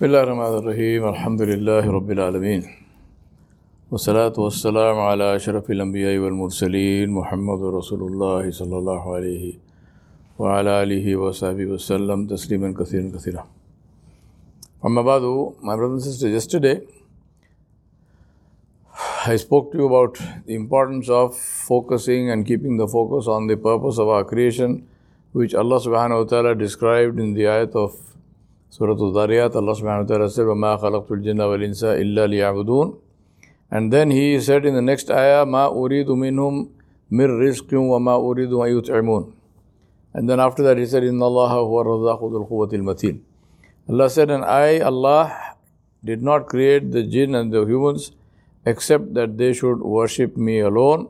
بسم الله الرحمن الرحيم الحمد لله رب العالمين والصلاة والسلام على أشرف الأنبياء والمرسلين محمد رسول الله صلى الله عليه وعلى آله وصحبه وسلم تسليما كثيرا كثيرا أما بعد my brothers and sisters yesterday I spoke to you about the importance of focusing and keeping the focus on the purpose of our creation which Allah subhanahu wa ta'ala described in the ayat of Surah Al-Dhariyat, Allah subhanahu wa ta'ala said, وَمَا خَلَقْتُ الْجِنَّ وَالْإِنسَ إِلَّا لِيَعْبُدُونَ And then he said in the next ayah, مَا أُرِيدُ مِنْهُمْ مِنْ رِزْقٍ وَمَا أُرِيدُ أَن يُطْعِمُونَ And then after that he said, إِنَّ اللَّهَ هُوَ الرَّزَّاقُ ذُو الْقُوَّةِ الْمَتِينَ Allah said, and I, Allah, did not create the jinn and the humans except that they should worship me alone.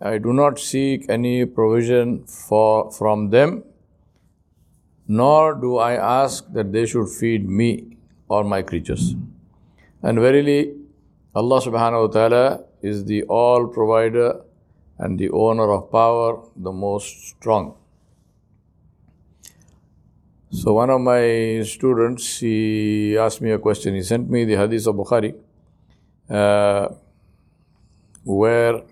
I do not seek any provision for from them nor do I ask that they should feed me or my creatures. And verily, Allah subhanahu wa ta'ala is the all provider and the owner of power, the most strong. So, one of my students, he asked me a question. He sent me the hadith of Bukhari, uh, where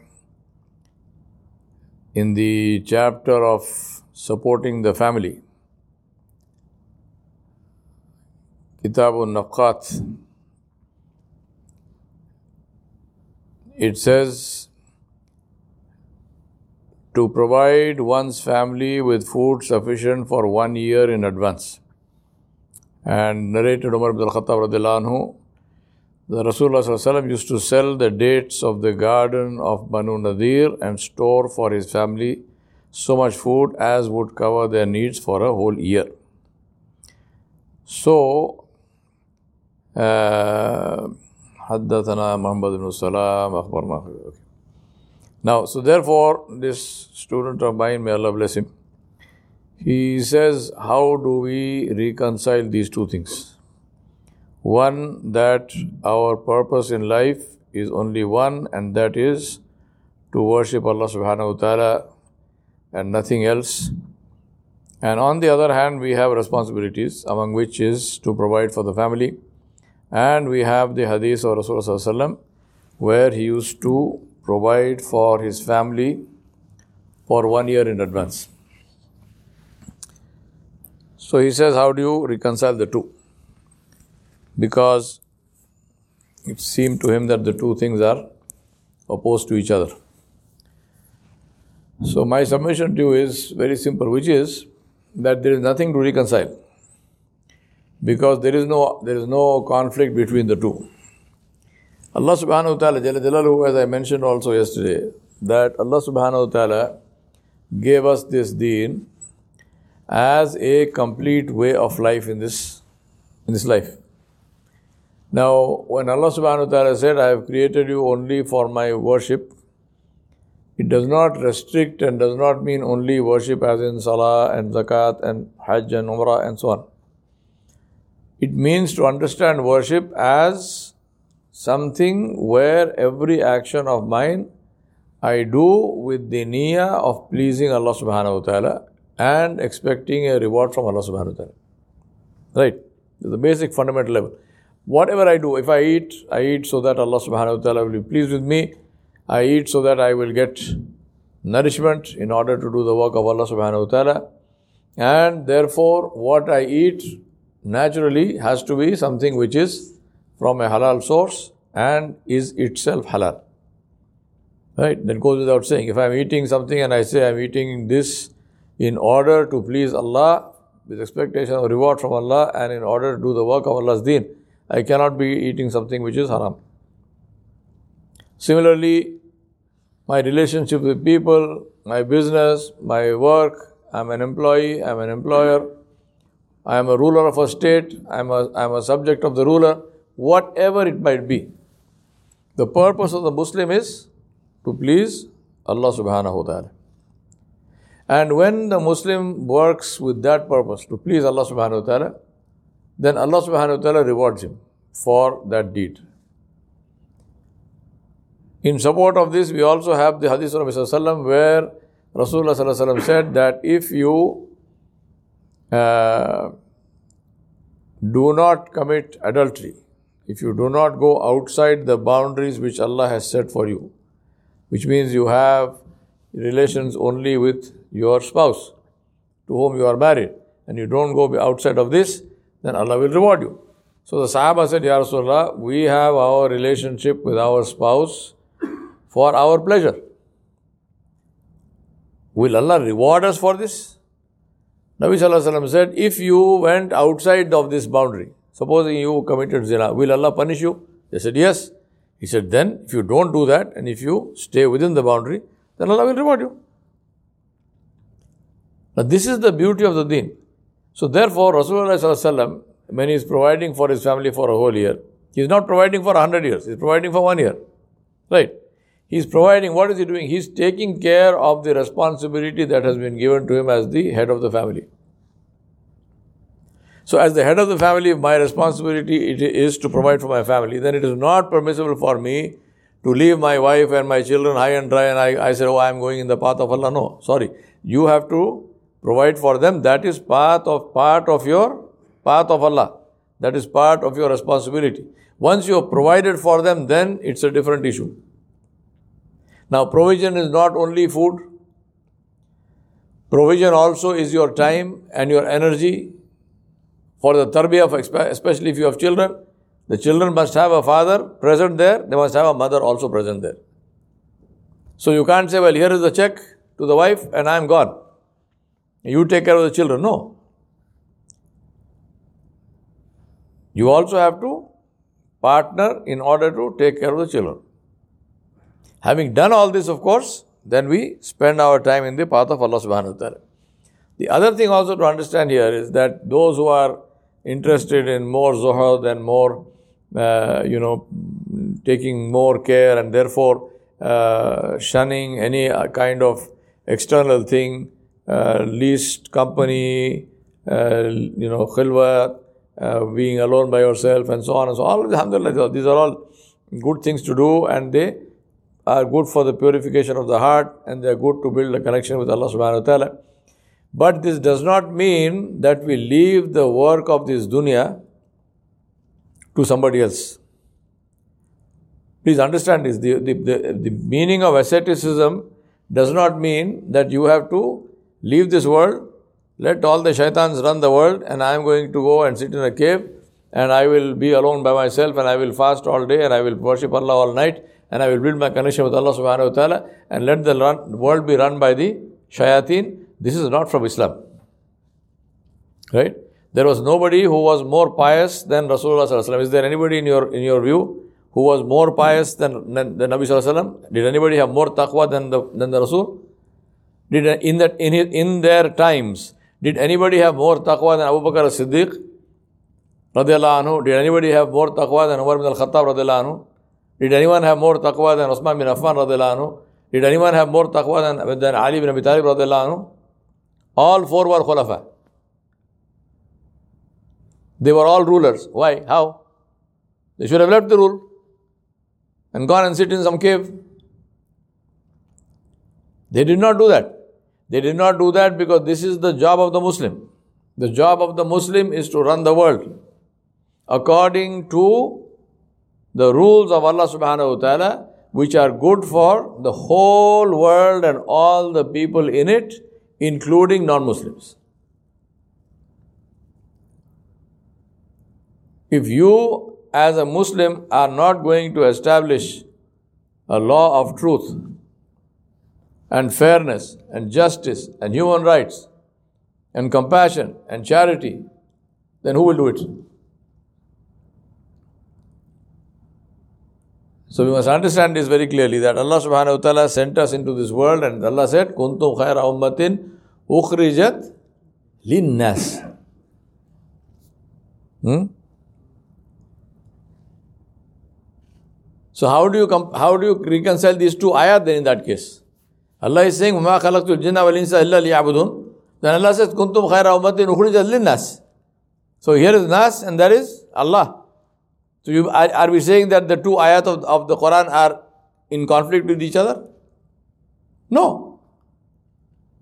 in the chapter of supporting the family, Kitab al-Naqat, it says to provide one's family with food sufficient for one year in advance. And narrated Umar ibn al-Khattab anhu, the Rasulullah used to sell the dates of the garden of Banu Nadir and store for his family so much food as would cover their needs for a whole year. So, حدثنا محمد بن سلام أخبرنا Now, so therefore, this student of mine, may Allah bless him, he says, how do we reconcile these two things? One, that our purpose in life is only one, and that is to worship Allah subhanahu wa ta'ala and nothing else. And on the other hand, we have responsibilities, among which is to provide for the family. and we have the hadith of Rasulullah where he used to provide for his family for one year in advance. So he says, How do you reconcile the two? Because it seemed to him that the two things are opposed to each other. So my submission to you is very simple, which is that there is nothing to reconcile because there is no there is no conflict between the two. Allah subhanahu wa ta'ala, Jalla Jalaluhu, as I mentioned also yesterday, that Allah subhanahu wa ta'ala gave us this deen as a complete way of life in this in this life. Now, when Allah subhanahu wa ta'ala said, I have created you only for my worship, it does not restrict and does not mean only worship as in salah and zakat and hajj and umrah and so on. It means to understand worship as something where every action of mine I do with the niyyah of pleasing Allah subhanahu wa ta'ala and expecting a reward from Allah subhanahu wa ta'ala. Right? The basic fundamental level. Whatever I do, if I eat, I eat so that Allah subhanahu wa ta'ala will be pleased with me. I eat so that I will get nourishment in order to do the work of Allah subhanahu wa ta'ala. And therefore, what I eat naturally has to be something which is from a halal source and is itself halal. Right? That goes without saying. If I'm eating something and I say I'm eating this in order to please Allah, with expectation of reward from Allah, and in order to do the work of Allah's deen, I cannot be eating something which is haram. Similarly, my relationship with people, my business, my work, I'm an employee, I'm an employer, I am a ruler of a state, I am a, I am a subject of the ruler, whatever it might be. The purpose of the Muslim is to please Allah subhanahu wa ta'ala. And when the Muslim works with that purpose, to please Allah subhanahu wa ta'ala, then Allah subhanahu wa ta'ala rewards him for that deed. In support of this, we also have the hadith of Rasulullah where Rasulullah said that if you uh, do not commit adultery, if you do not go outside the boundaries which Allah has set for you, which means you have relations only with your spouse to whom you are married, and you don't go outside of this, then Allah will reward you. So the Sahaba said, Ya Rasulullah, we have our relationship with our spouse for our pleasure. Will Allah reward us for this? Nabi Sallallahu said, if you went outside of this boundary, supposing you committed zina, will Allah punish you? They said, yes. He said, then if you don't do that and if you stay within the boundary, then Allah will reward you. Now this is the beauty of the deen. So therefore, Rasulullah when he is providing for his family for a whole year, he is not providing for a hundred years, he is providing for one year. Right? He is providing, what is he doing? He is taking care of the responsibility that has been given to him as the head of the family. So, as the head of the family, my responsibility it is to provide for my family. Then it is not permissible for me to leave my wife and my children high and dry and I, I say, oh, I am going in the path of Allah. No, sorry. You have to provide for them. That is part of part of your path of Allah. That is part of your responsibility. Once you have provided for them, then it's a different issue. Now, provision is not only food, provision also is your time and your energy for the tarbiyah, especially if you have children. The children must have a father present there, they must have a mother also present there. So you can't say, well, here is the check to the wife and I am gone. You take care of the children. No. You also have to partner in order to take care of the children. Having done all this, of course, then we spend our time in the path of Allah subhanahu wa ta'ala. The other thing also to understand here is that those who are interested in more zuhud and more, uh, you know, taking more care and therefore uh, shunning any kind of external thing, uh, least company, uh, you know, khilwa, uh, being alone by yourself and so on and so on. Alhamdulillah, these are all good things to do and they are good for the purification of the heart and they are good to build a connection with Allah subhanahu wa ta'ala. But this does not mean that we leave the work of this dunya to somebody else. Please understand this. The, the, the, the meaning of asceticism does not mean that you have to leave this world, let all the shaitans run the world, and I am going to go and sit in a cave and I will be alone by myself and I will fast all day and I will worship Allah all night and I will build my connection with Allah subhanahu wa ta'ala and let the run, world be run by the shayateen. This is not from Islam. Right? There was nobody who was more pious than Rasulullah. Is there anybody in your in your view who was more pious than, than the Nabi? Sallallahu Did anybody have more taqwa than the than the Rasul? Did in that in in their times, did anybody have more taqwa than Abu Bakr as-Siddiq? Anhu? Did anybody have more taqwa than Umar bin al-Khattab? Anhu? Did anyone have more taqwa than Osman bin Affan anhu? Did anyone have more taqwa than, than Ali bin Abi Talib anhu? All four were khulafa. They were all rulers. Why? How? They should have left the rule and gone and sit in some cave. They did not do that. They did not do that because this is the job of the Muslim. The job of the Muslim is to run the world according to the rules of Allah subhanahu wa ta'ala, which are good for the whole world and all the people in it, including non Muslims. If you, as a Muslim, are not going to establish a law of truth and fairness and justice and human rights and compassion and charity, then who will do it? So we must understand this very clearly that Allah subhanahu wa ta'ala sent us into this world and Allah said, Kuntum khaira ummatin ukhrijat linnas. Hmm? So how do you comp- how do you reconcile these two ayat then in that case? Allah is saying, وَمَا خَلَقْتُ الْجِنَّ وَالْإِنسَ إِلَّا لِيَعْبُدُونَ Then Allah says, كُنْتُمْ خَيْرَ أُمَّةٍ أُخْرِجَتْ لِلنَّاسِ So here is Nas and there is Allah. So, you, are, are we saying that the two ayat of, of the Quran are in conflict with each other? No.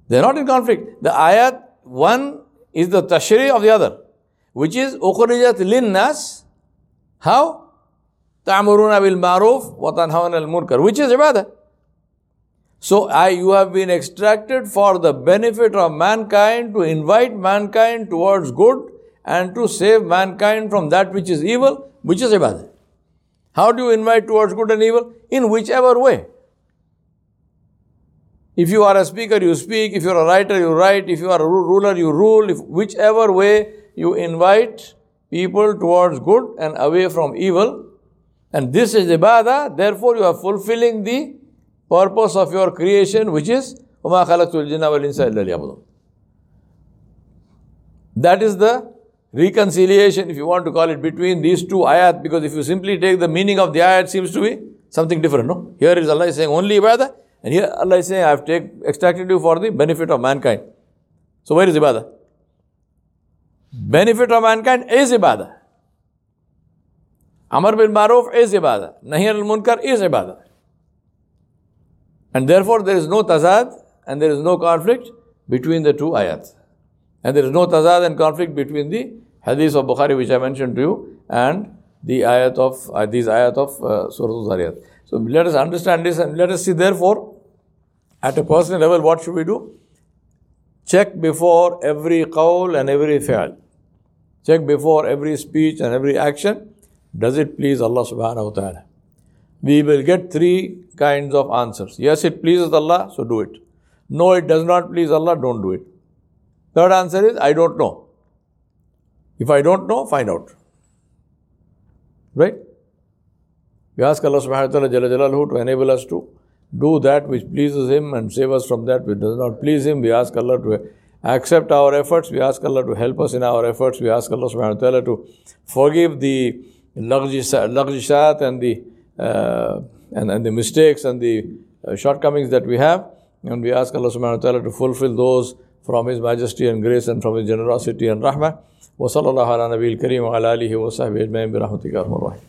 They are not in conflict. The ayat, one is the tashri of the other, which is ukhrijat linnas. How? Ta'muruna bil maruf wa tanhawana al munkar, which is ibadah. So I, you have been extracted for the benefit of mankind to invite mankind towards good and to save mankind from that which is evil, which is ibadah. How do you invite towards good and evil? In whichever way. If you are a speaker, you speak. If you are a writer, you write. If you are a ruler, you rule. If whichever way you invite people towards good and away from evil, and this is ibadah, therefore you are fulfilling the purpose of your creation, which is that is the reconciliation, if you want to call it, between these two ayat, because if you simply take the meaning of the ayat, seems to be something different. No? Here is Allah saying only ibadah, and here Allah is saying, I have take, extracted you for the benefit of mankind. So where is ibadah? Benefit of mankind is ibadah. Amar bil maruf is ibadah. Nahi al munkar is ibadah. And therefore, there is no tazad and there is no conflict between the two ayats. And there is no tazad and conflict between the hadith of Bukhari, which I mentioned to you, and the ayat of uh, these ayat of uh, Surah Zariyat. So let us understand this and let us see, therefore, at a personal level, what should we do? Check before every qawl and every fi'al. Check before every speech and every action. Does it please Allah subhanahu wa ta'ala? We will get three kinds of answers. Yes, it pleases Allah, so do it. No, it does not please Allah, don't do it. Third answer is, I don't know. If I don't know, find out. Right? We ask Allah subhanahu wa ta'ala to enable us to do that which pleases Him and save us from that which does not please Him. We ask Allah to accept our efforts. We ask Allah to help us in our efforts. We ask Allah subhanahu wa ta'ala to forgive the laghjishat and the uh, and, and the mistakes and the uh, shortcomings that we have. And we ask Allah subhanahu wa ta'ala to fulfill those from his majesty and grace and from his generosity and رحمہ و صلی اللہ علیہ نبی الکریم علیہ علیہ وصحب اجمعین برحمتہ الرحیم